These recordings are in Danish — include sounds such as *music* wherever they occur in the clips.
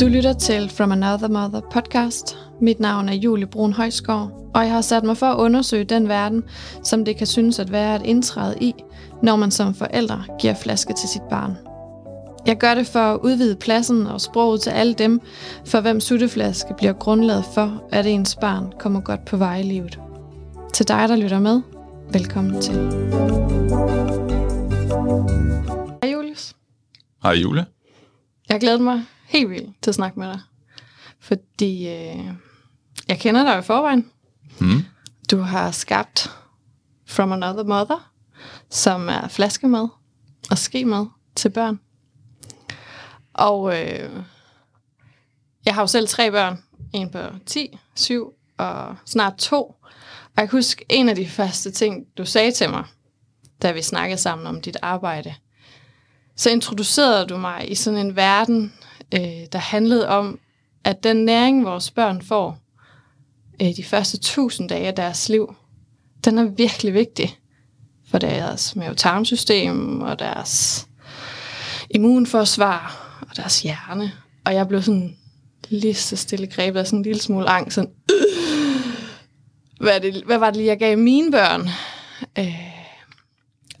Du lytter til From Another Mother podcast. Mit navn er Julie Brun Højskov, og jeg har sat mig for at undersøge den verden, som det kan synes at være et indtræde i, når man som forældre giver flaske til sit barn. Jeg gør det for at udvide pladsen og sproget til alle dem, for hvem sutteflaske bliver grundlaget for, at ens barn kommer godt på vej i livet. Til dig, der lytter med, velkommen til. Hej Julius. Hej Julie. Jeg glæder mig helt vildt til at snakke med dig. Fordi øh, jeg kender dig i forvejen. Mm. Du har skabt From Another Mother, som er flaskemad og skemad til børn. Og øh, jeg har jo selv tre børn. En på 10, 7 og snart to. Og jeg kan huske, en af de første ting, du sagde til mig, da vi snakkede sammen om dit arbejde, så introducerede du mig i sådan en verden, øh, der handlede om, at den næring, vores børn får øh, de første tusind dage af deres liv, den er virkelig vigtig for deres mavetarmsystem og deres immunforsvar og deres hjerne. Og jeg blev sådan lige så stille grebet af sådan en lille smule angst. Sådan, øh, hvad, det, hvad var det lige, jeg gav mine børn? Øh,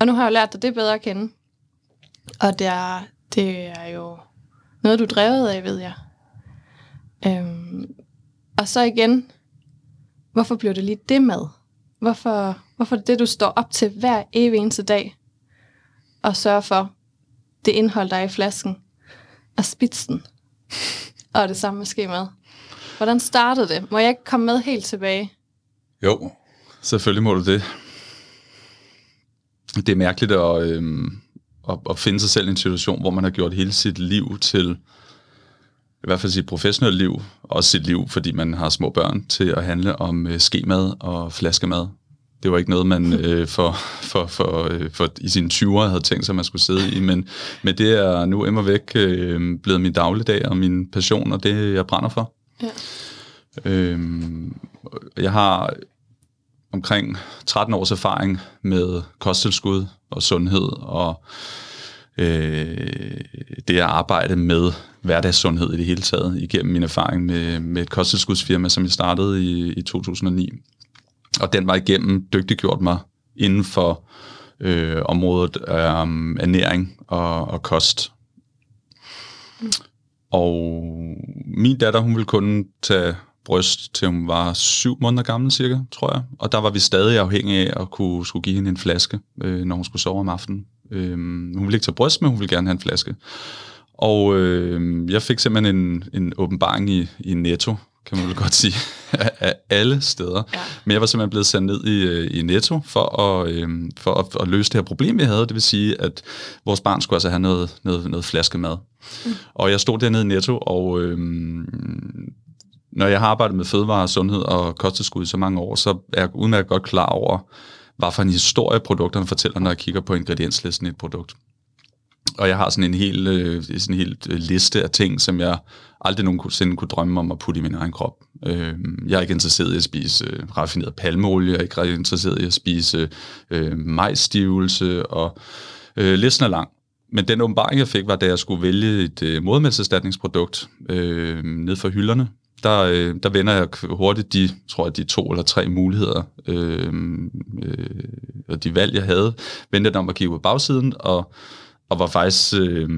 og nu har jeg lært dig det bedre at kende. Og det er, det er jo noget, du er drevet af, ved jeg. Øhm, og så igen, hvorfor blev det lige det med? Hvorfor, hvorfor det, du står op til hver evig eneste dag, og sørger for det indhold, der er i flasken, og spidsen, *laughs* og det samme med med. Hvordan startede det? Må jeg ikke komme med helt tilbage? Jo, selvfølgelig må du det. Det er mærkeligt at, øhm, at, at finde sig selv i en situation, hvor man har gjort hele sit liv til, i hvert fald sit professionelle liv, og sit liv, fordi man har små børn, til at handle om øh, skemad og flaskemad. Det var ikke noget, man *laughs* øh, for, for, for, øh, for i sine 20'er havde tænkt sig, man skulle sidde i, men, men det er nu immer væk øh, blevet min dagligdag og min passion, og det jeg brænder for. Ja. Øhm, jeg har omkring 13 års erfaring med kosttilskud og sundhed og øh, det at arbejde med hverdagssundhed i det hele taget, igennem min erfaring med, med et kosttilskudsfirma, som jeg startede i, i 2009. Og den var igennem dygtiggjort mig inden for øh, området af um, ernæring og, og kost. Mm. Og min datter, hun ville kun tage bryst, til hun var syv måneder gammel cirka, tror jeg. Og der var vi stadig afhængige af at kunne skulle give hende en flaske, øh, når hun skulle sove om aftenen. Øh, hun ville ikke tage bryst, men hun ville gerne have en flaske. Og øh, jeg fik simpelthen en, en åbenbaring i, i Netto, kan man vel godt sige, *laughs* af alle steder. Ja. Men jeg var simpelthen blevet sendt ned i, øh, i Netto for, at, øh, for at, at løse det her problem, vi havde. Det vil sige, at vores barn skulle altså have noget, noget, noget flaskemad. Mm. Og jeg stod dernede i Netto, og øh, når jeg har arbejdet med fødevare, sundhed og kosttilskud i så mange år, så er jeg udmærket godt klar over, hvad for en historie produkterne fortæller, når jeg kigger på ingredienslisten i et produkt. Og jeg har sådan en hel, øh, sådan en hel øh, liste af ting, som jeg aldrig nogensinde kunne drømme om at putte i min egen krop. Øh, jeg er ikke interesseret i at spise øh, raffineret palmeolie, jeg er ikke interesseret i at spise øh, majsstivelse, og øh, listen er lang. Men den åbenbaring, jeg fik, var, da jeg skulle vælge et øh, modermælserstatningsprodukt øh, ned for hylderne der, øh, der vender jeg hurtigt de, tror jeg, de to eller tre muligheder, øh, øh, og de valg, jeg havde, vendte om at kigge på bagsiden, og, og var faktisk øh,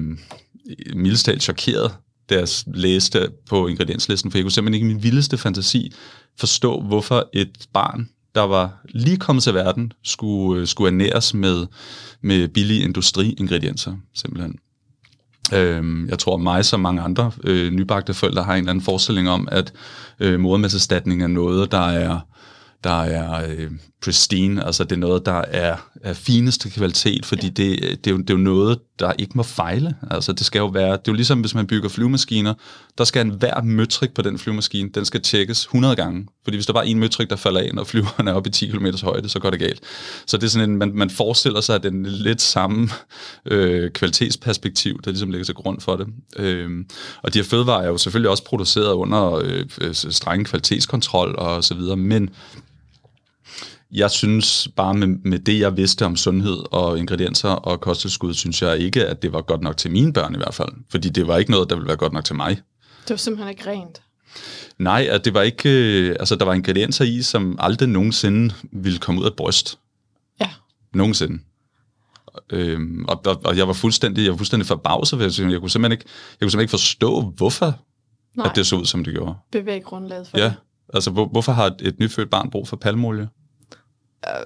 mildestalt chokeret, da jeg læste på ingredienslisten, for jeg kunne simpelthen ikke i min vildeste fantasi forstå, hvorfor et barn, der var lige kommet til verden, skulle, øh, skulle ernæres med, med billige industriingredienser, simpelthen. Øh, jeg tror, mig som mange andre øh, nybagte forældre har en eller anden forestilling om, at øh, modermælserstatning er noget, der er der er øh, pristine, altså det er noget, der er, er fineste kvalitet, fordi ja. det, det, er jo, det er jo noget, der ikke må fejle. Altså det skal jo være, det er jo ligesom hvis man bygger flyvemaskiner, der skal en hver møtrik på den flyvemaskine, den skal tjekkes 100 gange, fordi hvis der bare er en møtrik, der falder af, når flyveren er oppe i 10 km højde, så går det galt. Så det er sådan en, man, man forestiller sig, at er lidt samme øh, kvalitetsperspektiv, der ligesom ligger til grund for det. Øh, og de her fødevarer er jo selvfølgelig også produceret under øh, strenge kvalitetskontrol og så videre, men jeg synes bare med, med det, jeg vidste om sundhed og ingredienser og kosttilskud, synes jeg ikke, at det var godt nok til mine børn i hvert fald. Fordi det var ikke noget, der ville være godt nok til mig. Det var simpelthen ikke rent. Nej, at det var ikke, øh, altså der var ingredienser i, som aldrig nogensinde ville komme ud af bryst. Ja. Nogensinde. Øhm, og, og, og, jeg var fuldstændig, jeg var fuldstændig forbavset det. Jeg kunne simpelthen ikke, jeg kunne simpelthen ikke forstå, hvorfor Nej, at det så ud, som det gjorde. bevæggrundlaget for Ja, det. altså hvor, hvorfor har et, et nyfødt barn brug for palmolie?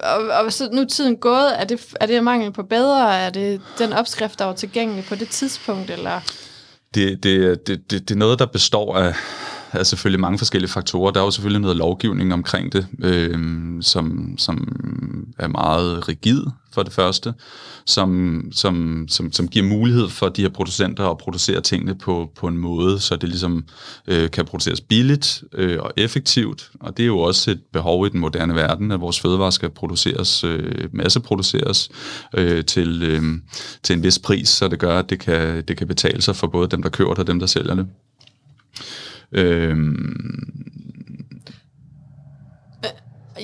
Og, og så nu er tiden gået, er det, er det mangel på bedre? Er det den opskrift, der var tilgængelig på det tidspunkt? Eller? Det, det, det, det, det er noget, der består af, er selvfølgelig mange forskellige faktorer. Der er jo selvfølgelig noget lovgivning omkring det, øh, som, som er meget rigid for det første, som, som, som, som giver mulighed for de her producenter at producere tingene på, på en måde, så det ligesom øh, kan produceres billigt øh, og effektivt. Og det er jo også et behov i den moderne verden, at vores fødevarer skal produceres, øh, masseproduceres øh, til, øh, til en vis pris, så det gør, at det kan, det kan betale sig for både dem, der køber det og dem, der sælger det. Øhm,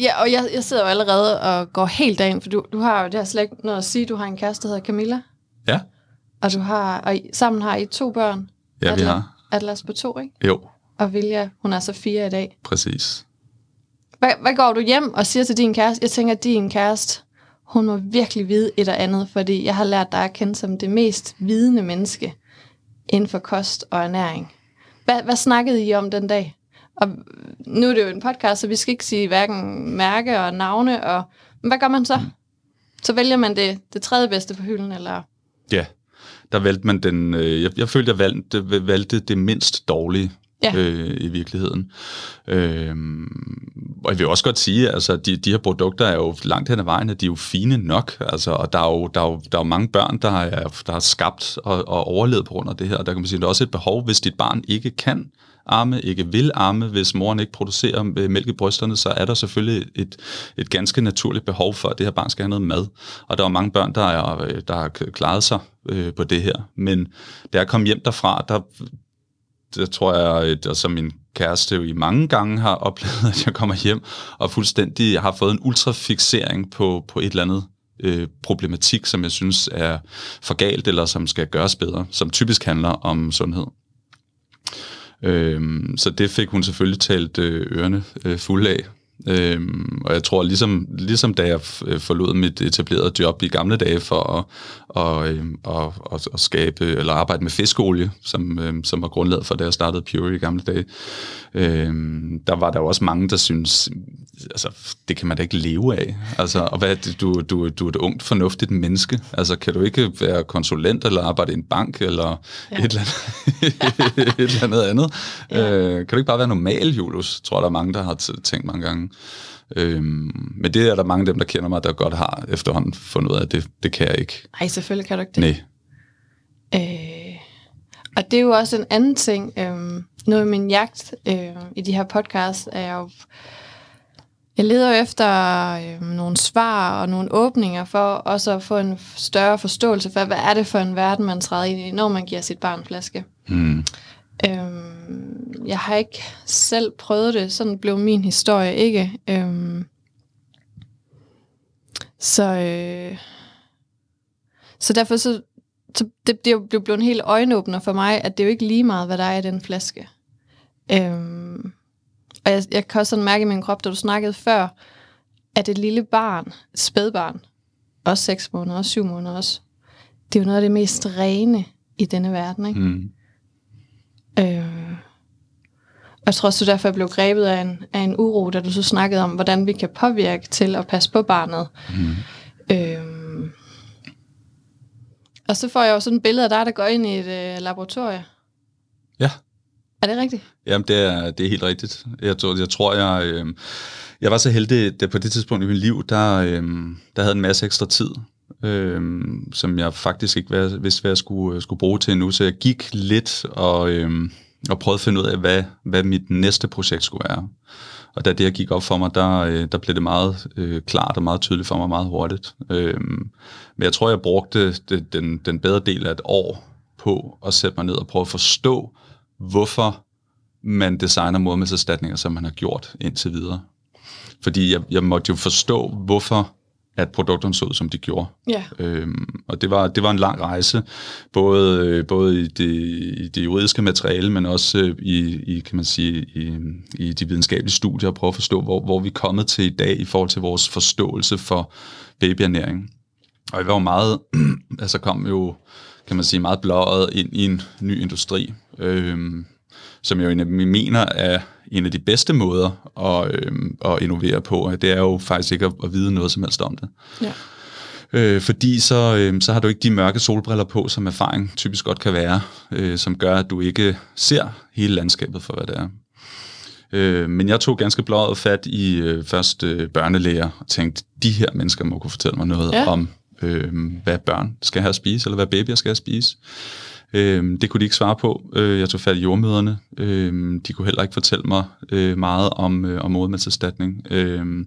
Ja, og jeg, jeg sidder jo allerede og går helt dagen, for du, du har jo det her slet ikke noget at sige. Du har en kæreste, der hedder Camilla, ja, og du har, og I, sammen har I to børn. ja vi Atlas- har. Atlas på to, ikke? Jo, Og Vilja, hun er så fire i dag. præcis. Hvad, hvad går du hjem og siger til din kæreste? Jeg tænker, at din kæreste, hun må virkelig vide et og andet, fordi jeg har lært dig at kende som det mest vidende menneske inden for kost og ernæring. Hvad, hvad snakkede I om den dag? Og nu er det jo en podcast, så vi skal ikke sige hverken mærke og navne. Og, men hvad gør man så? Så vælger man det, det tredje bedste på hylden, eller... Ja, der valgte man den, øh, jeg, jeg følte, jeg valgte, valgte det mindst dårlige Ja. øh, i virkeligheden. Øh, og jeg vil også godt sige, altså de, de her produkter er jo langt hen ad vejen, at de er jo fine nok, altså, og der er jo, der er jo, der er jo mange børn, der er, der er skabt og, og overlevet på grund af det her. Der kan man sige, at der er også et behov, hvis dit barn ikke kan arme, ikke vil arme, hvis moren ikke producerer mælk i brysterne, så er der selvfølgelig et, et ganske naturligt behov for, at det her barn skal have noget mad. Og der er mange børn, der, er, der har klaret sig øh, på det her. Men da jeg kom hjem derfra, der, det tror jeg, at og som min kæreste jo i mange gange har oplevet, *laughs* at jeg kommer hjem og fuldstændig har fået en ultrafixering på, på et eller andet øh, problematik, som jeg synes er for galt, eller som skal gøres bedre, som typisk handler om sundhed. Øh, så det fik hun selvfølgelig talt øh, ørerne øh, fulde af. Øhm, og jeg tror, ligesom, ligesom da jeg øh, forlod mit etablerede job i gamle dage for at, og, øh, og, og, at skabe eller arbejde med fiskeolie, som, øh, som var grundlaget for, da jeg startede Pure i gamle dage, øhm, der var der jo også mange, der synes altså, det kan man da ikke leve af. Altså, og hvad du, du, du er et ungt, fornuftigt menneske. Altså, kan du ikke være konsulent eller arbejde i en bank eller ja. et, eller andet, *laughs* et eller andet andet? Ja. Øh, kan du ikke bare være normal, Julius? Tror der er mange, der har tænkt mange gange. Øhm, men det er der mange af dem, der kender mig, der godt har efterhånden fundet ud af, at det, det kan jeg ikke. Nej, selvfølgelig kan du ikke det. Nej. Øh, og det er jo også en anden ting. Øh, nu i min jagt øh, i de her podcasts er jeg jo... Jeg leder jo efter øh, nogle svar og nogle åbninger for også at få en større forståelse for, hvad er det for en verden, man træder ind i, når man giver sit barn flaske. Mm. Jeg har ikke selv prøvet det. Sådan blev min historie ikke. Øhm, så, øh, så derfor så, så det, det blev blevet en helt øjenåbner for mig, at det er jo ikke lige meget, hvad der er i den flaske. Øhm, og jeg, jeg kan også sådan mærke i min krop, da du snakkede før, at et lille barn, et spædbarn, også 6 måneder, også 7 måneder også, det er jo noget af det mest rene i denne verden, ikke? Mm. Øh, og jeg tror også, det er derfor, jeg blev grebet af en, af en uro, da du så snakkede om, hvordan vi kan påvirke til at passe på barnet. Mm. Øh, og så får jeg jo sådan et billede af dig, der går ind i et øh, laboratorie. Ja. Er det rigtigt? Jamen, det er, det er helt rigtigt. Jeg, tror- jeg tror, jeg, øh, jeg var så heldig, at på det tidspunkt i mit liv, der, øh, der havde en masse ekstra tid, øh, som jeg faktisk ikke vidste, hvad jeg skulle, skulle bruge til nu. Så jeg gik lidt og, øh, og prøvede at finde ud af, hvad, hvad mit næste projekt skulle være. Og da det her gik op for mig, der, øh, der blev det meget øh, klart og meget tydeligt for mig meget hurtigt. Øhm, men jeg tror, jeg brugte det, den, den bedre del af et år på at sætte mig ned og prøve at forstå, hvorfor man designer modermedserstatninger, som man har gjort indtil videre. Fordi jeg, jeg måtte jo forstå, hvorfor at produkterne så ud, som de gjorde. Ja. Øhm, og det var, det var en lang rejse, både, øh, både i, det, i det juridiske materiale, men også øh, i, i, kan man sige, i, i de videnskabelige studier, og prøve at forstå, hvor, hvor vi er kommet til i dag i forhold til vores forståelse for babyernæring. Og jeg var jo meget, *clears throat* altså kom jo, kan man sige, meget blåret ind i en ny industri, øhm, som jeg jo mener er en af de bedste måder at, øhm, at innovere på. Det er jo faktisk ikke at, at vide noget som helst om det. Ja. Øh, fordi så, øh, så har du ikke de mørke solbriller på, som erfaring typisk godt kan være, øh, som gør, at du ikke ser hele landskabet for, hvad det er. Øh, men jeg tog ganske blået fat i øh, først øh, børnelæger og tænkte, de her mennesker må kunne fortælle mig noget ja. om, øh, hvad børn skal have at spise, eller hvad babyer skal have at spise. Øh, det kunne de ikke svare på. Øh, jeg tog fat i jordmøderne. Øh, de kunne heller ikke fortælle mig øh, meget om, øh, om modermælserstatning. Øh,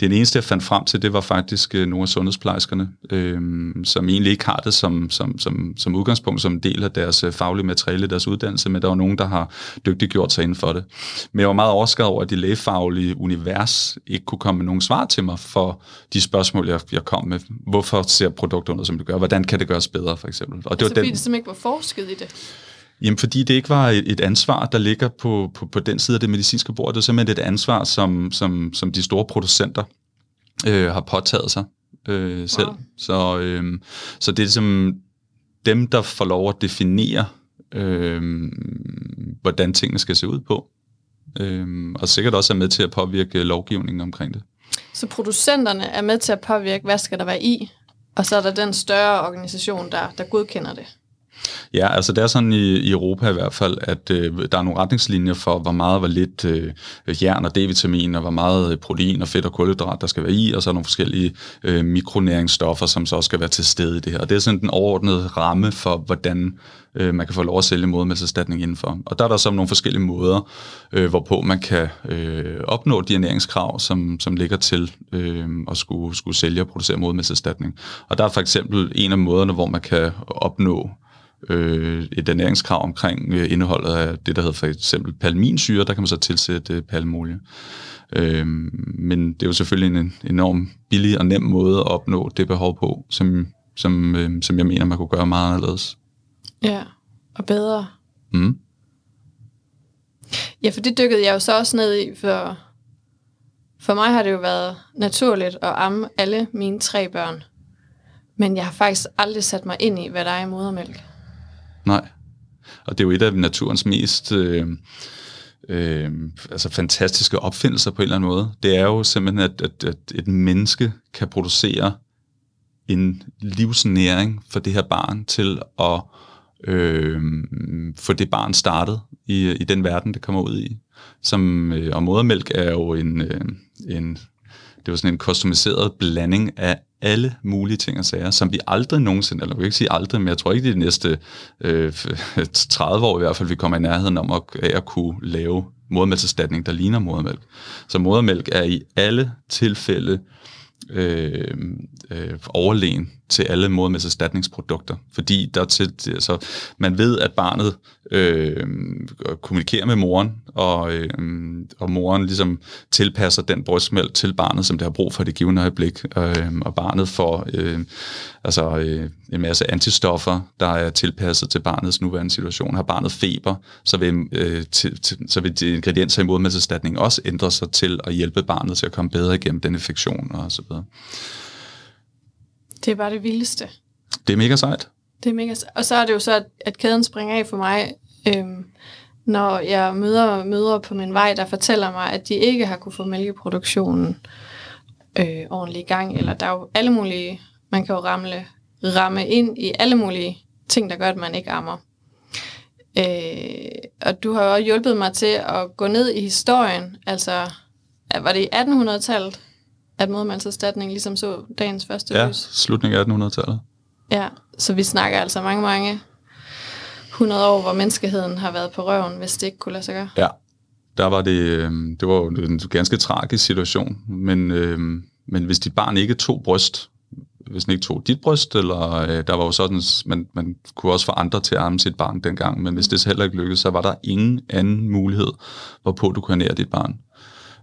det eneste, jeg fandt frem til, det var faktisk øh, nogle af sundhedsplejerskerne, øh, som egentlig ikke har det som, som, som, som udgangspunkt, som en del af deres øh, faglige materiale, deres uddannelse, men der var nogen, der har dygtiggjort sig inden for det. Men jeg var meget overrasket over, at det lægefaglige univers ikke kunne komme med nogen svar til mig for de spørgsmål, jeg, jeg kom med. Hvorfor ser produkter ud, som det gør? Hvordan kan det gøres bedre, for eksempel? Og det altså, var den, det simpelthen ikke var forsket i det? Jamen, fordi det ikke var et, ansvar, der ligger på, på, på den side af det medicinske bord. Det er simpelthen et ansvar, som, som, som de store producenter øh, har påtaget sig øh, selv. Wow. Så, øh, så det er ligesom dem, der får lov at definere, øh, hvordan tingene skal se ud på. Øh, og sikkert også er med til at påvirke lovgivningen omkring det. Så producenterne er med til at påvirke, hvad skal der være i, og så er der den større organisation, der, der godkender det? Ja, altså det er sådan i, i Europa i hvert fald, at øh, der er nogle retningslinjer for, hvor meget, hvor lidt øh, jern og D-vitamin, og hvor meget øh, protein og fedt og kulhydrat, der skal være i, og så er nogle forskellige øh, mikronæringsstoffer, som så også skal være til stede i det her. Og det er sådan den overordnede ramme for, hvordan øh, man kan få lov at sælge modermælserstatning indenfor. Og der er der så nogle forskellige måder, øh, hvorpå man kan øh, opnå de ernæringskrav, som, som ligger til øh, at skulle, skulle sælge og producere modermælserstatning. Og der er for eksempel en af måderne, hvor man kan opnå øh, et ernæringskrav omkring øh, indholdet af det, der hedder for eksempel palminsyre, der kan man så tilsætte øh, palmolie. Øh, men det er jo selvfølgelig en enorm billig og nem måde at opnå det behov på, som, som, øh, som jeg mener, man kunne gøre meget anderledes. Ja, og bedre. Mm. Ja, for det dykkede jeg jo så også ned i, for, for mig har det jo været naturligt at amme alle mine tre børn. Men jeg har faktisk aldrig sat mig ind i, hvad der er i modermælk. Nej. Og det er jo et af naturens mest øh, øh, altså fantastiske opfindelser på en eller anden måde. Det er jo simpelthen, at, at, at et menneske kan producere en livsnæring for det her barn til at øh, få det barn startet i, i den verden, det kommer ud i. Som, øh, og modermælk er jo en, øh, en det var sådan en customiseret blanding af alle mulige ting og sager, som vi aldrig nogensinde, eller jeg vil ikke sige aldrig, men jeg tror ikke, de næste øh, 30 *laughs* år i hvert fald, vi kommer i nærheden om at, at kunne lave modermælkserstatning, der ligner modermælk. Så modermælk er i alle tilfælde øh, øh, øh, overlegen til alle modermælkserstatningsprodukter, fordi der til, altså, man ved, at barnet øh, kommunikerer med moren, og, øh, og moren ligesom tilpasser den brystmælk til barnet, som det har brug for i det givende øjeblik, øh, og barnet får øh, altså, øh, en masse antistoffer, der er tilpasset til barnets nuværende situation. Har barnet feber, så vil, øh, til, til, så vil de ingredienser i modermælkserstatning også ændre sig til at hjælpe barnet til at komme bedre igennem den infektion og så videre. Det er bare det vildeste. Det er mega sejt. Det er mega sejt. Og så er det jo så, at kæden springer af for mig, øhm, når jeg møder møder på min vej, der fortæller mig, at de ikke har kunne få mælkeproduktionen øh, ordentligt i gang. Eller der er jo alle mulige, man kan jo ramle, ramme ind i alle mulige ting, der gør, at man ikke ammer. Øh, og du har jo også hjulpet mig til at gå ned i historien. Altså, var det i 1800-tallet? at modermandserstatning ligesom så dagens første ja, lys. slutningen af 1800-tallet. Ja, så vi snakker altså mange, mange 100 år, hvor menneskeheden har været på røven, hvis det ikke kunne lade sig gøre. Ja, der var det, øh, det var en ganske tragisk situation, men, øh, men hvis dit barn ikke tog bryst, hvis den ikke tog dit bryst, eller øh, der var jo sådan, man, man kunne også få andre til at arme sit barn dengang, men hvis det så heller ikke lykkedes, så var der ingen anden mulighed, hvorpå du kunne ernære dit barn.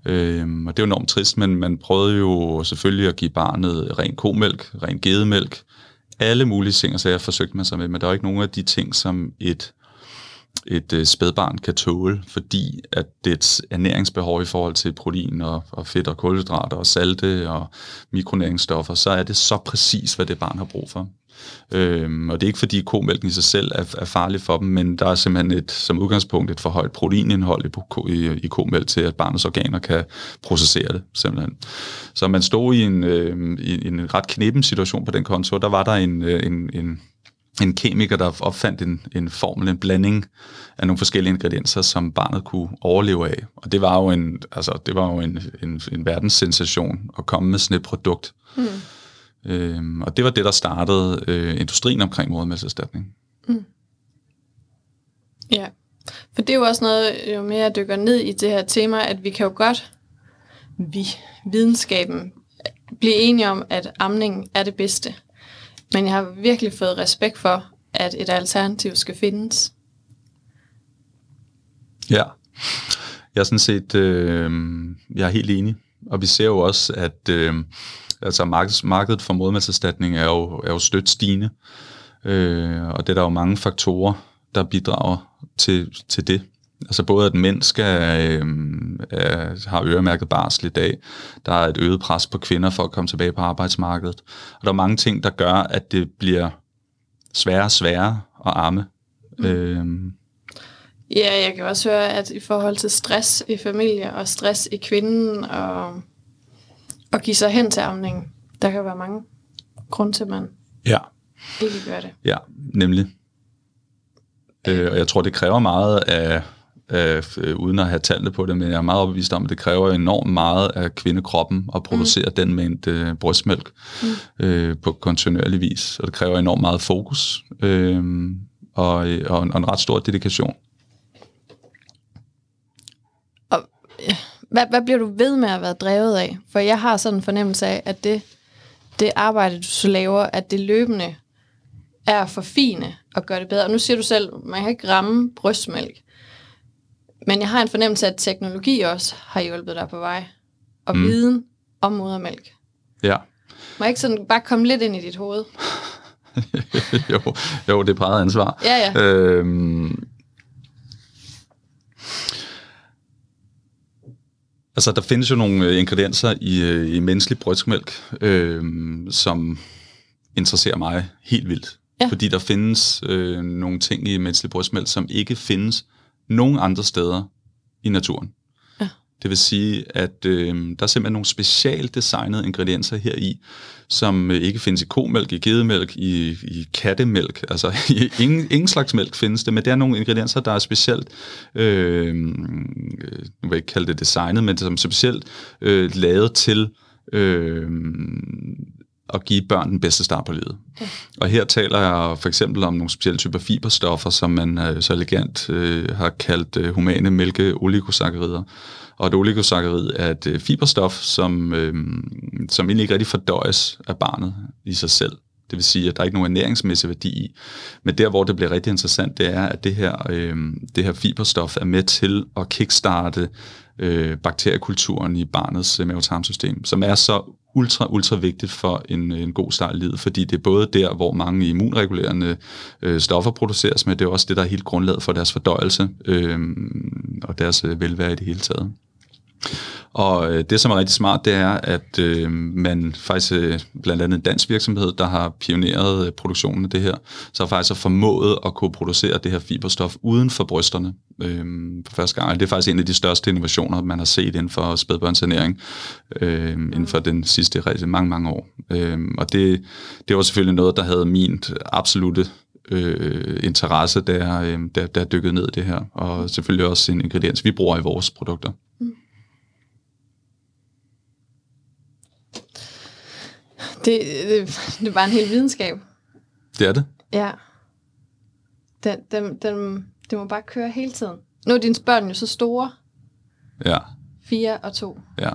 Øhm, og det er jo enormt trist, men man prøvede jo selvfølgelig at give barnet ren komælk, ren gedemælk, alle mulige ting, så jeg forsøgte mig sig med, men der er ikke nogen af de ting, som et et øh, spædbarn kan tåle, fordi at dets ernæringsbehov i forhold til protein og, og fedt og kulhydrater og salte og mikronæringsstoffer, så er det så præcis, hvad det barn har brug for. Øhm, og det er ikke fordi komælken i sig selv er, er farlig for dem, men der er simpelthen et, som udgangspunkt et for højt proteinindhold i, i, i komælk til, at barnets organer kan processere det simpelthen. Så man stod i en, øh, i en ret knepen situation på den konto, der var der en, øh, en, en en kemiker, der opfandt en, en formel, en blanding af nogle forskellige ingredienser, som barnet kunne overleve af. Og det var jo en, altså, det var jo en, en, en verdenssensation at komme med sådan et produkt. Mm. Øhm, og det var det, der startede øh, industrien omkring modermælserstatning. Mm. Ja, for det er jo også noget, jo mere jeg dykker ned i det her tema, at vi kan jo godt, vi, videnskaben, blive enige om, at amning er det bedste. Men jeg har virkelig fået respekt for, at et alternativ skal findes. Ja, jeg er sådan set, øh, jeg er helt enig. Og vi ser jo også, at øh, altså markedet, markedet for modmandserstatning er jo, er jo stødt stigende. Øh, og det er der jo mange faktorer, der bidrager til, til det. Altså både at mænd skal, øh, er, har øremærket barsel i dag, der er et øget pres på kvinder for at komme tilbage på arbejdsmarkedet. Og der er mange ting, der gør, at det bliver sværere og sværere at amme. Mm. Øh, Ja, jeg kan også høre, at i forhold til stress i familie og stress i kvinden og, og give sig hen til amningen, der kan være mange grunde til, at man ja. ikke gør det. Ja, nemlig. Øh, og jeg tror, det kræver meget af øh, uden at have tallene på det, men jeg er meget overbevist om, at det kræver enormt meget af kvindekroppen at producere mm. den mængde øh, brystmælk mm. øh, på kontinuerlig vis, og det kræver enormt meget fokus øh, og, og, en, og en ret stor dedikation. Og hvad, hvad bliver du ved med at være drevet af? For jeg har sådan en fornemmelse af, at det, det arbejde, du så laver, at det løbende er for fine og gøre det bedre. Og nu siger du selv, man kan ikke ramme brystmælk. Men jeg har en fornemmelse af, at teknologi også har hjulpet dig på vej. Og mm. viden om modermælk. Ja. Må jeg ikke sådan bare komme lidt ind i dit hoved? *laughs* jo, jo, det er præget ansvar. Ja, ja. Øhm, altså, der findes jo nogle øh, ingredienser i, øh, i menneskelig brystmælk, øh, som interesserer mig helt vildt. Ja. Fordi der findes øh, nogle ting i menneskelig brystmælk, som ikke findes nogen andre steder i naturen. Ja. Det vil sige, at øh, der er simpelthen nogle specielt designede ingredienser her i, som øh, ikke findes i komælk, i gedemælk, i, i kattemælk. Altså *laughs* i, ingen, ingen slags mælk findes det, men det er nogle ingredienser, der er specielt, øh, nu vil jeg ikke kalde det designet, men som specielt øh, lavet til øh, at give børn den bedste start på livet. Okay. Og her taler jeg for eksempel om nogle specielle typer fiberstoffer, som man øh, så elegant øh, har kaldt øh, humane mælkeoligosakkarider. Og et oligosakkarid er et øh, fiberstof, som, øh, som egentlig ikke rigtig fordøjes af barnet i sig selv. Det vil sige, at der er ikke nogen ernæringsmæssig værdi i. Men der, hvor det bliver rigtig interessant, det er, at det her, øh, det her fiberstof er med til at kickstarte øh, bakteriekulturen i barnets øh, mavetarmsystem, som er så ultra, ultra vigtigt for en, en god start i livet, fordi det er både der, hvor mange immunregulerende øh, stoffer produceres, men det er også det, der er helt grundlaget for deres fordøjelse øh, og deres øh, velvære i det hele taget. Og øh, det, som er rigtig smart, det er, at øh, man faktisk, øh, blandt andet en dansk virksomhed, der har pioneret øh, produktionen af det her, så har faktisk har formået at kunne producere det her fiberstof uden for brysterne øh, for første gang. Det er faktisk en af de største innovationer, man har set inden for spædbørnsernæring øh, inden for den sidste rigtig mange, mange år. Øh, og det, det var selvfølgelig noget, der havde min absolute øh, interesse, der, øh, der, der dykkede ned i det her. Og selvfølgelig også en ingrediens, vi bruger i vores produkter. Det, det, det er bare en hel videnskab. Det er det. Ja. Den, den, den, det må bare køre hele tiden. Nu er dine børn jo så store. Ja. Fire og to. Ja.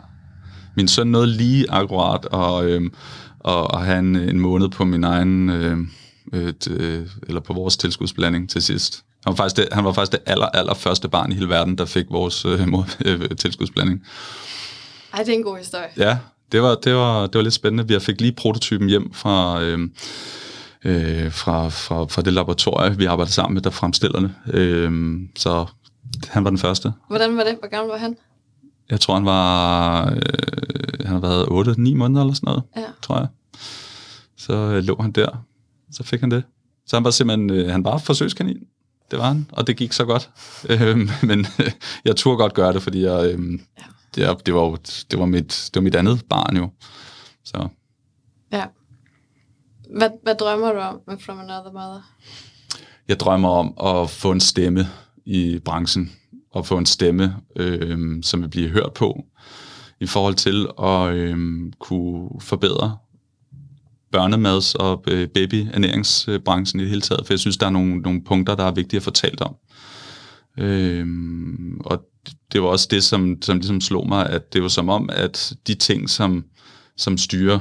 Min søn nåede lige akkurat at, øh, at, at have en, en måned på min egen, øh, et, øh, eller på vores tilskudsblanding til sidst. Han var faktisk det, han var faktisk det aller, aller første barn i hele verden, der fik vores øh, mod, øh, tilskudsblanding. Ej, det er en god historie. Ja, det var, det var, det var lidt spændende. Vi fik lige prototypen hjem fra, øh, øh, fra, fra, fra det laboratorie, vi arbejdede sammen med, der fremstiller det. Øh, så han var den første. Hvordan var det? Hvor gammel var han? Jeg tror, han var... Øh, han har været 8-9 måneder eller sådan noget, Ja. tror jeg. Så øh, lå han der. Så fik han det. Så han var simpelthen... Øh, han var forsøgskanin. Det var han. Og det gik så godt. *laughs* Øh, men øh, jeg turde godt gøre det, fordi jeg... Øh, det, er- det, var, jo- det, var mit, det var mit andet barn jo. Så Ja. Hvad, hvad drømmer du om med From Another Mother? jeg drømmer om at få en stemme i branchen, og få en stemme, øh, som vil blive hørt på, i forhold til at øh, kunne forbedre børnemads- og øh, babyernæringsbranchen i det hele taget, for jeg synes, der er nogle, nogle punkter, der er vigtige at få talt om. Øh, og det var også det, som, som ligesom slog mig, at det var som om, at de ting, som, som styrer,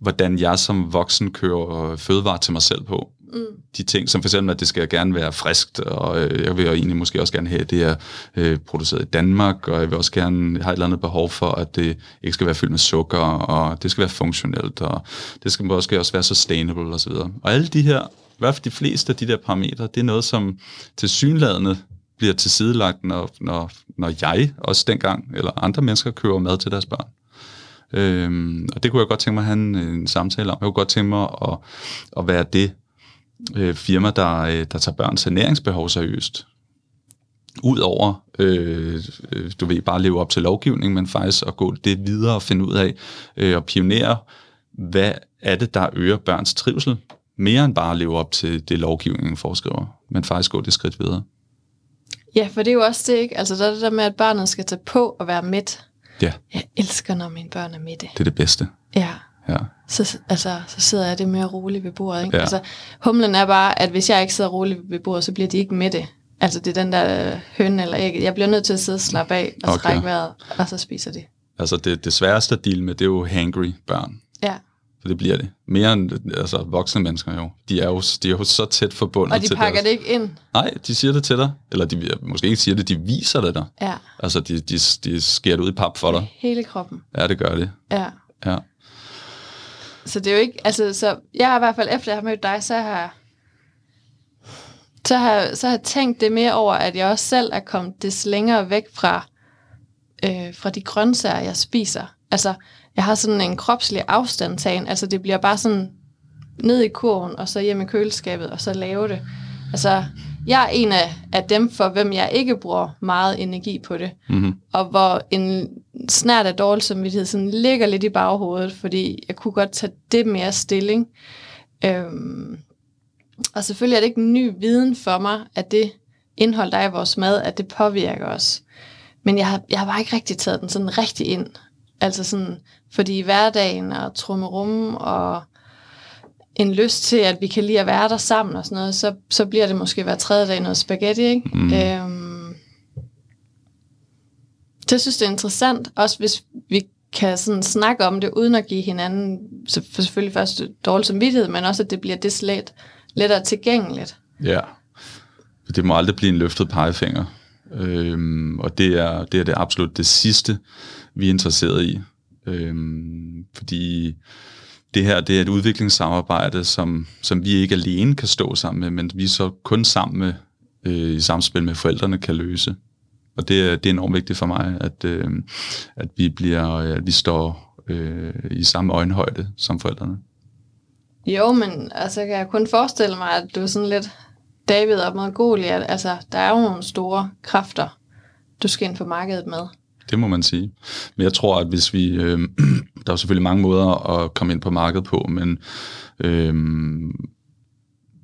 hvordan jeg som voksen kører fødevarer til mig selv på, Mm. de ting, som for eksempel, at det skal gerne være friskt, og øh, jeg vil jo egentlig måske også gerne have, at det er øh, produceret i Danmark, og jeg vil også gerne have et eller andet behov for, at det ikke skal være fyldt med sukker, og det skal være funktionelt, og det skal måske også være sustainable osv. Og alle de her, i hvert fald de fleste af de der parametre, det er noget, som til synladende bliver tilsidelagt, når, når, når jeg også dengang, eller andre mennesker køber mad til deres børn. Øhm, og det kunne jeg godt tænke mig at have en, en samtale om. Jeg kunne godt tænke mig at, at være det øh, firma, der, øh, der tager børns ernæringsbehov seriøst. Udover, øh, øh, du ved, bare leve op til lovgivningen, men faktisk at gå det videre og finde ud af øh, og pionere, hvad er det, der øger børns trivsel, mere end bare at leve op til det, lovgivningen foreskriver, men faktisk gå det skridt videre. Ja, for det er jo også det, ikke? Altså, der er det der med, at barnet skal tage på og være midt. Ja, Jeg elsker, når mine børn er midte. det er det bedste. Ja. Ja, Så, altså, så sidder jeg det mere roligt ved bordet. Ikke? Ja. Altså, humlen er bare, at hvis jeg ikke sidder roligt ved bordet, så bliver de ikke midte. Altså, det er den der høn eller æg. Jeg bliver nødt til at sidde og slappe af og Okay. trække vejret, og så spiser de. altså det, det sværeste at deale med, det er jo hangry børn. Ja. For det bliver det. Mere end altså, voksne mennesker jo. De er jo, de er jo så tæt forbundet Og de til pakker deres... det ikke ind. Nej, de siger det til dig. Eller de måske ikke siger det, de viser det dig. Ja. Altså, de, de, de skærer det ud i pap for dig. Hele kroppen. Ja, det gør det. Ja. Ja. Så det er jo ikke, altså, så jeg har i hvert fald, efter jeg har mødt dig, så har jeg, så har, så har jeg tænkt det mere over, at jeg også selv er kommet des længere væk fra, øh, fra de grøntsager, jeg spiser. Altså, jeg har sådan en kropslig afstandtagen, altså det bliver bare sådan ned i kurven, og så hjem i køleskabet, og så lave det. Altså, jeg er en af, af dem, for hvem jeg ikke bruger meget energi på det Mm-hmm. og hvor en snært af dårlig samvittighed sådan ligger lidt i baghovedet, fordi jeg kunne godt tage det mere stilling. Øhm, og selvfølgelig er det ikke en ny viden for mig, at det indhold, der er i vores mad, at det påvirker os. Men jeg har, jeg har bare ikke rigtig taget den sådan rigtig ind. Altså sådan, fordi i hverdagen og trummerum og en lyst til, at vi kan lide at være der sammen og sådan noget, så, så bliver det måske hver tredje dag noget spaghetti, ikke? Mm. Øhm, jeg synes, det er interessant, også hvis vi kan sådan snakke om det, uden at give hinanden så selvfølgelig først dårlig samvittighed, men også, at det bliver det slet lettere tilgængeligt. Ja. Det må aldrig blive en løftet pegefinger. Øhm, og det er, det er det absolut det sidste, vi er interesseret i. Øhm, fordi det her det er et udviklingssamarbejde, som, som vi ikke alene kan stå sammen med, men vi så kun sammen med, øh, i samspil med forældrene kan løse. Og det er, det er enormt vigtigt for mig, at, øh, at vi bliver, øh, at vi står øh, i samme øjenhøjde som forældrene. Jo, men altså kan jeg kun forestille mig, at du er sådan lidt David op mod Goliat. Altså, der er jo nogle store kræfter, du skal ind på markedet med. Det må man sige. Men jeg tror, at hvis vi... Øh, *clears throat* der er jo selvfølgelig mange måder at komme ind på markedet på, men øh,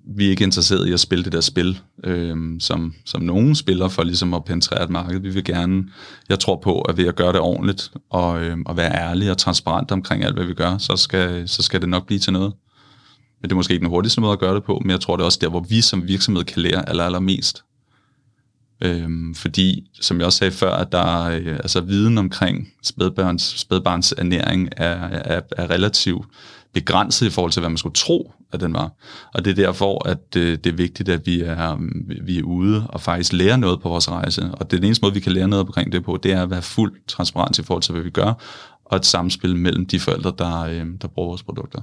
vi er ikke interesseret i at spille det der spil, øh, som, som nogen spiller for ligesom at penetrere et marked. Vi vil gerne... Jeg tror på, at ved at gøre det ordentligt og, øh, og være ærlig og transparent omkring alt, hvad vi gør, så skal, så skal det nok blive til noget. Men det er måske ikke den hurtigste måde at gøre det på, men jeg tror, det er også der, hvor vi som virksomhed kan lære aller, allermest. Øhm, fordi, som jeg også sagde før, at der øh, altså, viden omkring spædbørns, spædbarns ernæring er, er, er relativt begrænset i forhold til, hvad man skulle tro, at den var. Og det er derfor, at øh, det er vigtigt, at vi er, øh, vi er ude og faktisk lære noget på vores rejse. Og det er den eneste måde, vi kan lære noget omkring det på, det er at være fuld transparent i forhold til, hvad vi gør, og et samspil mellem de forældre, der, øh, der bruger vores produkter.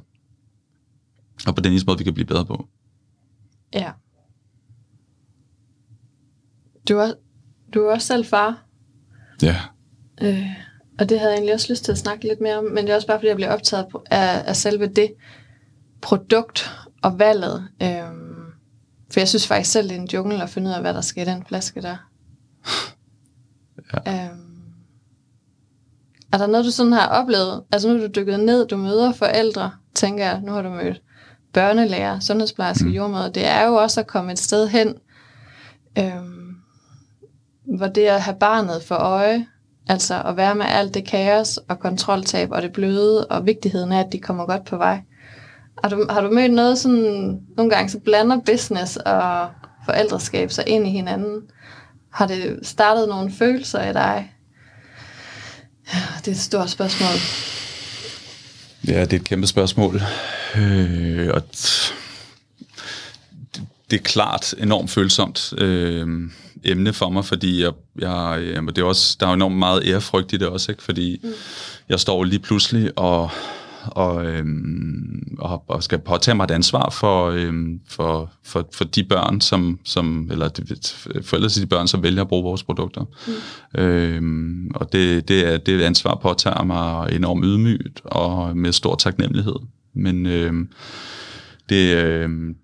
Og på den eneste måde, vi kan blive bedre på. Ja. Du er, du er også selv far. Ja. Øh, og det havde jeg egentlig også lyst til at snakke lidt mere om, men det er også bare, fordi jeg blev optaget af, af selve det produkt og valget. Øh, for jeg synes faktisk selv, det er en jungle at finde ud af, hvad der skal i den flaske der. Ja. Øh, er der noget, du sådan har oplevet? Altså nu er du dykket ned, du møder forældre, tænker jeg, nu har du mødt børnelærer, sundhedsplejerske, mm. jordmøder. Det er jo også at komme et sted hen, øhm, hvor det at have barnet for øje, altså at være med alt det kaos og kontroltab og det bløde, og vigtigheden af, at de kommer godt på vej. Har du, har du mødt noget sådan, nogle gange så blander business og forældreskab sig ind i hinanden? Har det startet nogle følelser i dig? Ja, det er et stort spørgsmål. Ja, det er et kæmpe spørgsmål. Øh, og t- det er klart enormt følsomt øh, emne for mig, fordi jeg, jeg, jeg, det er også, der er enormt meget ærefrygt i det også, ikke? fordi mm. jeg står lige pludselig og, og, øhm, og, og skal påtage mig et ansvar for, øhm, for, for, for de børn, som, som eller de, forældre til de børn, som vælger at bruge vores produkter. Mm. Øhm, og det, det, er, det et ansvar påtager mig enormt ydmygt og med stor taknemmelighed. Men øhm, det, øhm,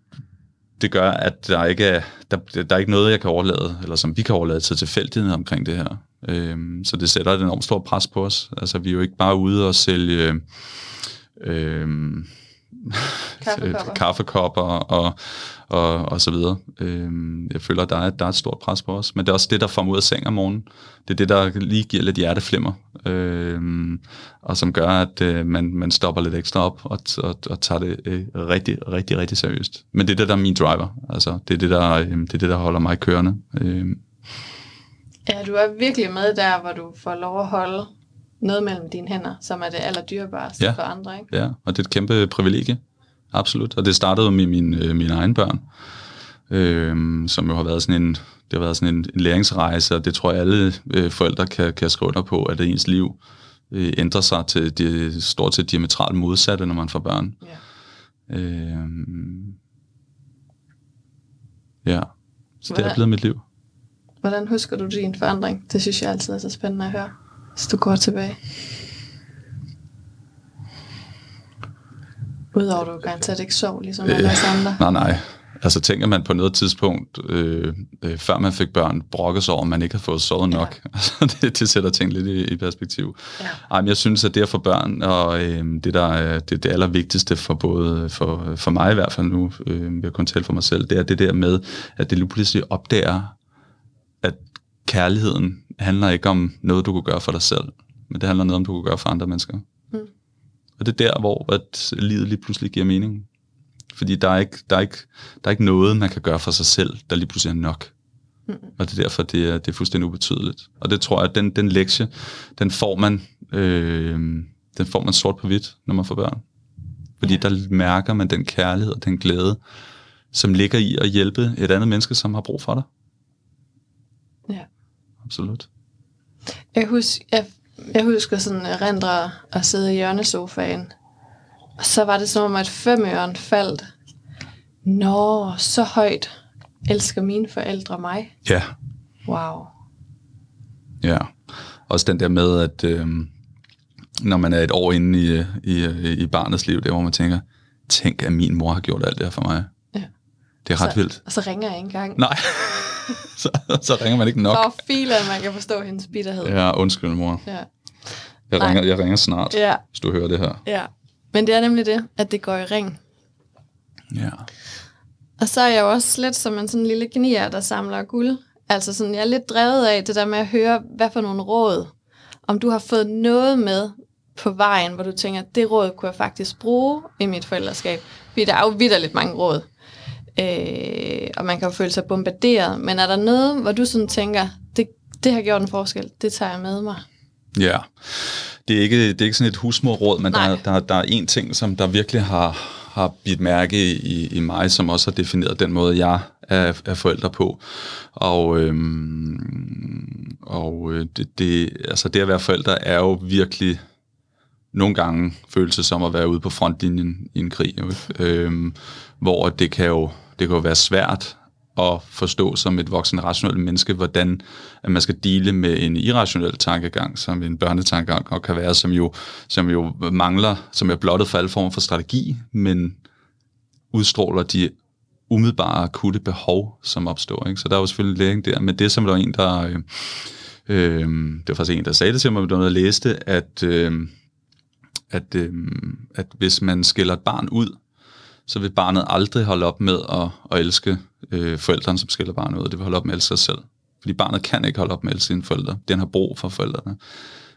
det gør, at der ikke er, der, der er ikke noget, jeg kan overlade, eller som vi kan overlade til tilfældighed omkring det her. Øhm, så det sætter et enormt stort pres på os. Altså, vi er jo ikke bare ude og sælge øhm, *laughs* Kaffekopper. *laughs* kaffekopper og, og, og så videre. Øhm, jeg føler, at der er, der er et stort pres på os. Men det er også det, der får mig ud af seng om morgenen. Det er det, der lige giver lidt hjerteflimmer. Øhm, og som gør, at øh, man, man stopper lidt ekstra op og, og, og tager det øh, rigtig, rigtig, rigtig seriøst. Men det er det, der er min driver. Altså, det, er det, der, øh, det er det, der holder mig kørende. Øhm, Ja, du er virkelig med der, hvor du får lov at holde noget mellem dine hænder, som er det allerdyrebareste Ja. for andre, ikke? Ja, og det er et kæmpe privilegie. Absolut. Og det startede med mine, øh, mine egne børn, øh, som jo har været sådan en, det har været sådan en, en læringsrejse, og det tror jeg alle øh, forældre kan, kan skrive under på, at ens liv øh, ændrer sig til det stort set diametralt modsatte, når man får børn. Ja. Øh, ja, så det er Hvordan- blevet mit liv. Hvordan husker du din forandring? Det synes jeg altid er så spændende at høre, hvis du går tilbage. Udover at du garanteret ikke sov, ligesom alle os andre. Nej, nej. Altså tænker man på noget tidspunkt, øh, øh, før man fik børn, brokkes sig over, at man ikke har fået sovet nok. *laughs* Altså, det, det sætter ting lidt i, i perspektiv. Ja. Ej, men jeg synes, at det at få børn, og øh, det, der er det, det allervigtigste for både for, for mig i hvert fald nu, øh, jeg kun tale for mig selv, det er det der med, at det lige pludselig opdager, kærligheden handler ikke om noget, du kunne gøre for dig selv, men det handler noget om, du kunne gøre for andre mennesker. Mm. Og det er der, hvor at livet lige pludselig giver mening. Fordi der er, ikke, der, er ikke, der er ikke noget, man kan gøre for sig selv, der lige pludselig er nok. Mm. Og det er derfor, det er, det er fuldstændig ubetydeligt. Og det tror jeg, at den, den lektie, den får man, øh, den får man sort på hvidt, når man får børn. Fordi Ja. der mærker man den kærlighed og den glæde, som ligger i at hjælpe et andet menneske, som har brug for dig. Ja. Absolut. Jeg, husker, jeg, jeg husker sådan erindre at sidde i hjørnesofaen. Og så var det som om, at femøren faldt. Nå, så højt elsker mine forældre mig. Ja. Wow. Ja. Også den der med, at øh, når man er et år inde i, i, i barnets liv, der hvor man tænker, tænk, at min mor har gjort alt det her for mig. Ja. Det er ret så, vildt. Og så ringer jeg ikke engang. Nej, *laughs* *laughs* så, så ringer man ikke nok. For filen, man kan forstå hendes bitterhed. Ja, undskyld mor. Ja. Jeg ringer, jeg ringer snart, ja. hvis du hører det her. Ja. Men det er nemlig det, at det går i ring. Ja. Og så er jeg jo også lidt som en sådan lille gnier, der samler guld. Altså sådan, jeg er lidt drevet af det der med at høre, hvad for nogle råd. Om du har fået noget med på vejen, hvor du tænker, det råd kunne jeg faktisk bruge i mit forældreskab. Fordi der er jo vidderligt mange råd. Øh, og man kan jo føle sig bombarderet. Men er der noget, hvor du sådan tænker, det, det har gjort en forskel, det tager jeg med mig? Ja, det er ikke, det er ikke sådan et husmorråd, men Nej. der, der, der er en ting, som der virkelig har, har bidt mærke i, i mig, som også har defineret den måde, jeg er, er forældre på. Og, øhm, og øh, det, det, altså det at være forældre er jo virkelig nogle gange følelse som at være ude på frontlinjen i en krig, jo, øhm, hvor det kan jo det kan jo være svært at forstå som et voksen rationelt menneske, hvordan at man skal dele med en irrationel tankegang, som en børnetankegang og kan være, som jo, som jo mangler, som er blottet for alle former for strategi, men udstråler de umiddelbare akutte behov, som opstår. Ikke? Så der er jo selvfølgelig læring der, men det som der var en, der... Øh, øh, det var faktisk en, der sagde det til mig, da jeg læste, at, øh, at, øh, at hvis man skiller et barn ud, så vil barnet aldrig holde op med at, at elske øh, forældrene, som skiller barnet ud. Det vil holde op med at elske sig selv. Fordi barnet kan ikke holde op med at elske sine forældre. Den har brug for forældrene.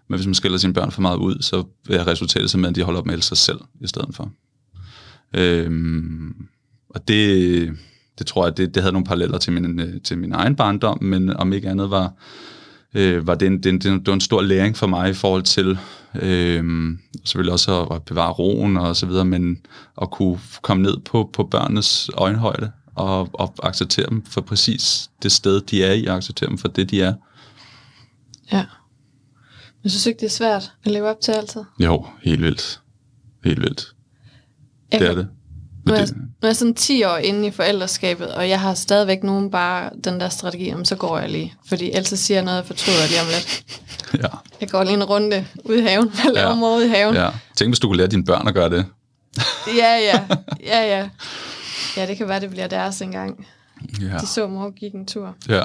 Men hvis man skiller sine børn for meget ud, så vil resultatet simpelthen, at de holder op med at elske sig selv i stedet for. Øhm, og det, det tror jeg, det, det havde nogle paralleller til min, øh, til min egen barndom, men om ikke andet var, øh, var det, en, det, en, det var en stor læring for mig i forhold til øh, selvfølgelig også at, bevare roen og så videre, men at kunne komme ned på, på børnenes øjenhøjde og, og acceptere dem for præcis det sted, de er i, og acceptere dem for det, de er. Ja. Men synes ikke, det er svært at leve op til altid? Jo, helt vildt. Helt vildt. Jeg Det er det. Nu er, jeg, nu er jeg sådan 10 år inde i forældreskabet, og jeg har stadigvæk nogen bare den der strategi, om så går jeg lige. Fordi ellers siger jeg noget, jeg fortryder lige om lidt. *laughs* ja, Jeg går lige en runde ud i haven. *laughs* Hvad laver Ja. mor ude i haven? ja. Tænk, hvis du kunne lære dine børn at gøre det. *laughs* ja, ja. Ja, ja. Ja, det kan være, det bliver deres engang. Ja. De så mor gik en tur. ja.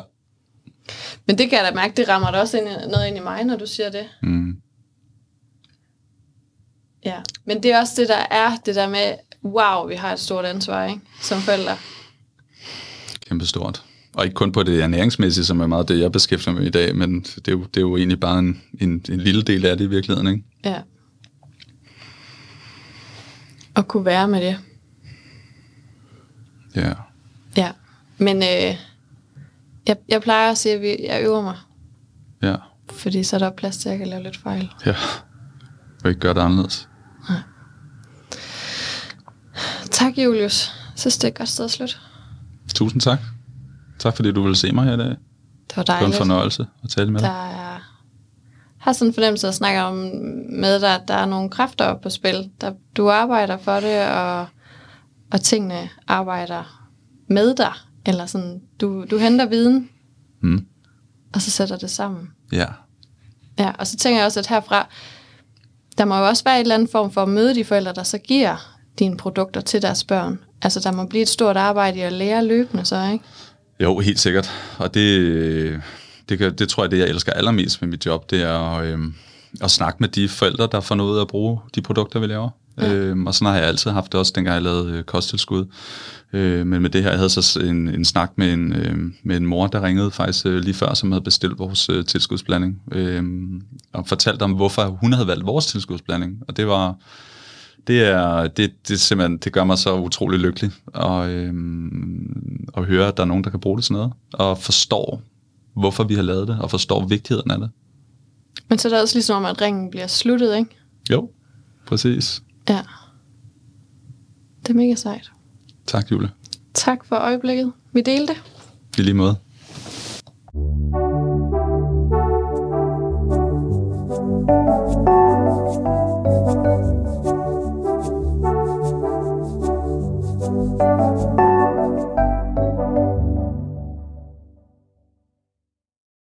Men det kan jeg da mærke, det rammer da også ind, noget ind i mig, når du siger det. Mm. Ja. Men det er også det, der er, det der med, wow, vi har et stort ansvar, ikke? Som forældre. Kæmpe stort. Og ikke kun på det ernæringsmæssige, som er meget det, jeg beskæftiger mig med i dag, men det er jo, det er jo egentlig bare en, en, en lille del af det i virkeligheden, ikke? Ja. Og kunne være med det. Ja. Ja. Men øh, jeg, jeg plejer at sige, at vi, jeg øver mig. Ja. Fordi så er der plads til, at jeg kan lave lidt fejl. Ja. Og ikke gøre det anderledes. Tak, Julius. Synes, det er et godt sted at slutte. Tusind tak. Tak fordi du ville se mig her i dag. Det var Det var en dejligt. fornøjelse at tale med dig. Der er, har sådan en fornemmelse at snakke om med dig, at der er nogle kræfter på spil. Der, du arbejder for det, og, og tingene arbejder med dig. Eller sådan, du, du henter viden, Mm. og så sætter det sammen. Ja. Ja, og så tænker jeg også, at herfra, der må jo også være en eller anden form for at møde de forældre, der så giver dine produkter til deres børn. Altså, der må blive et stort arbejde i at lære løbende så, ikke? Jo, helt sikkert. Og det, det, kan, det tror jeg, det jeg elsker allermest med mit job, det er at, øhm, at snakke med de forældre, der får noget ud af at bruge de produkter, vi laver. Ja. Øhm, og sådan har jeg altid haft det også, dengang jeg lavede øh, kosttilskud. Øh, men med det her, jeg havde så en, en snak med en, øh, med en mor, der ringede faktisk øh, lige før, som havde bestilt vores øh, tilskudsblanding. Øh, og fortalte om, hvorfor hun havde valgt vores tilskudsblanding. Og det var det er, det, det simpelthen, det gør mig så utrolig lykkelig at, øhm, at høre, at der er nogen, der kan bruge det til noget, og forstår, hvorfor vi har lavet det, og forstår vigtigheden af det. Men så er det også ligesom om, at ringen bliver sluttet, ikke? Jo, præcis. Ja. Det er mega sejt. Tak, Julie. Tak for øjeblikket. Vi delte. I lige måde. thank you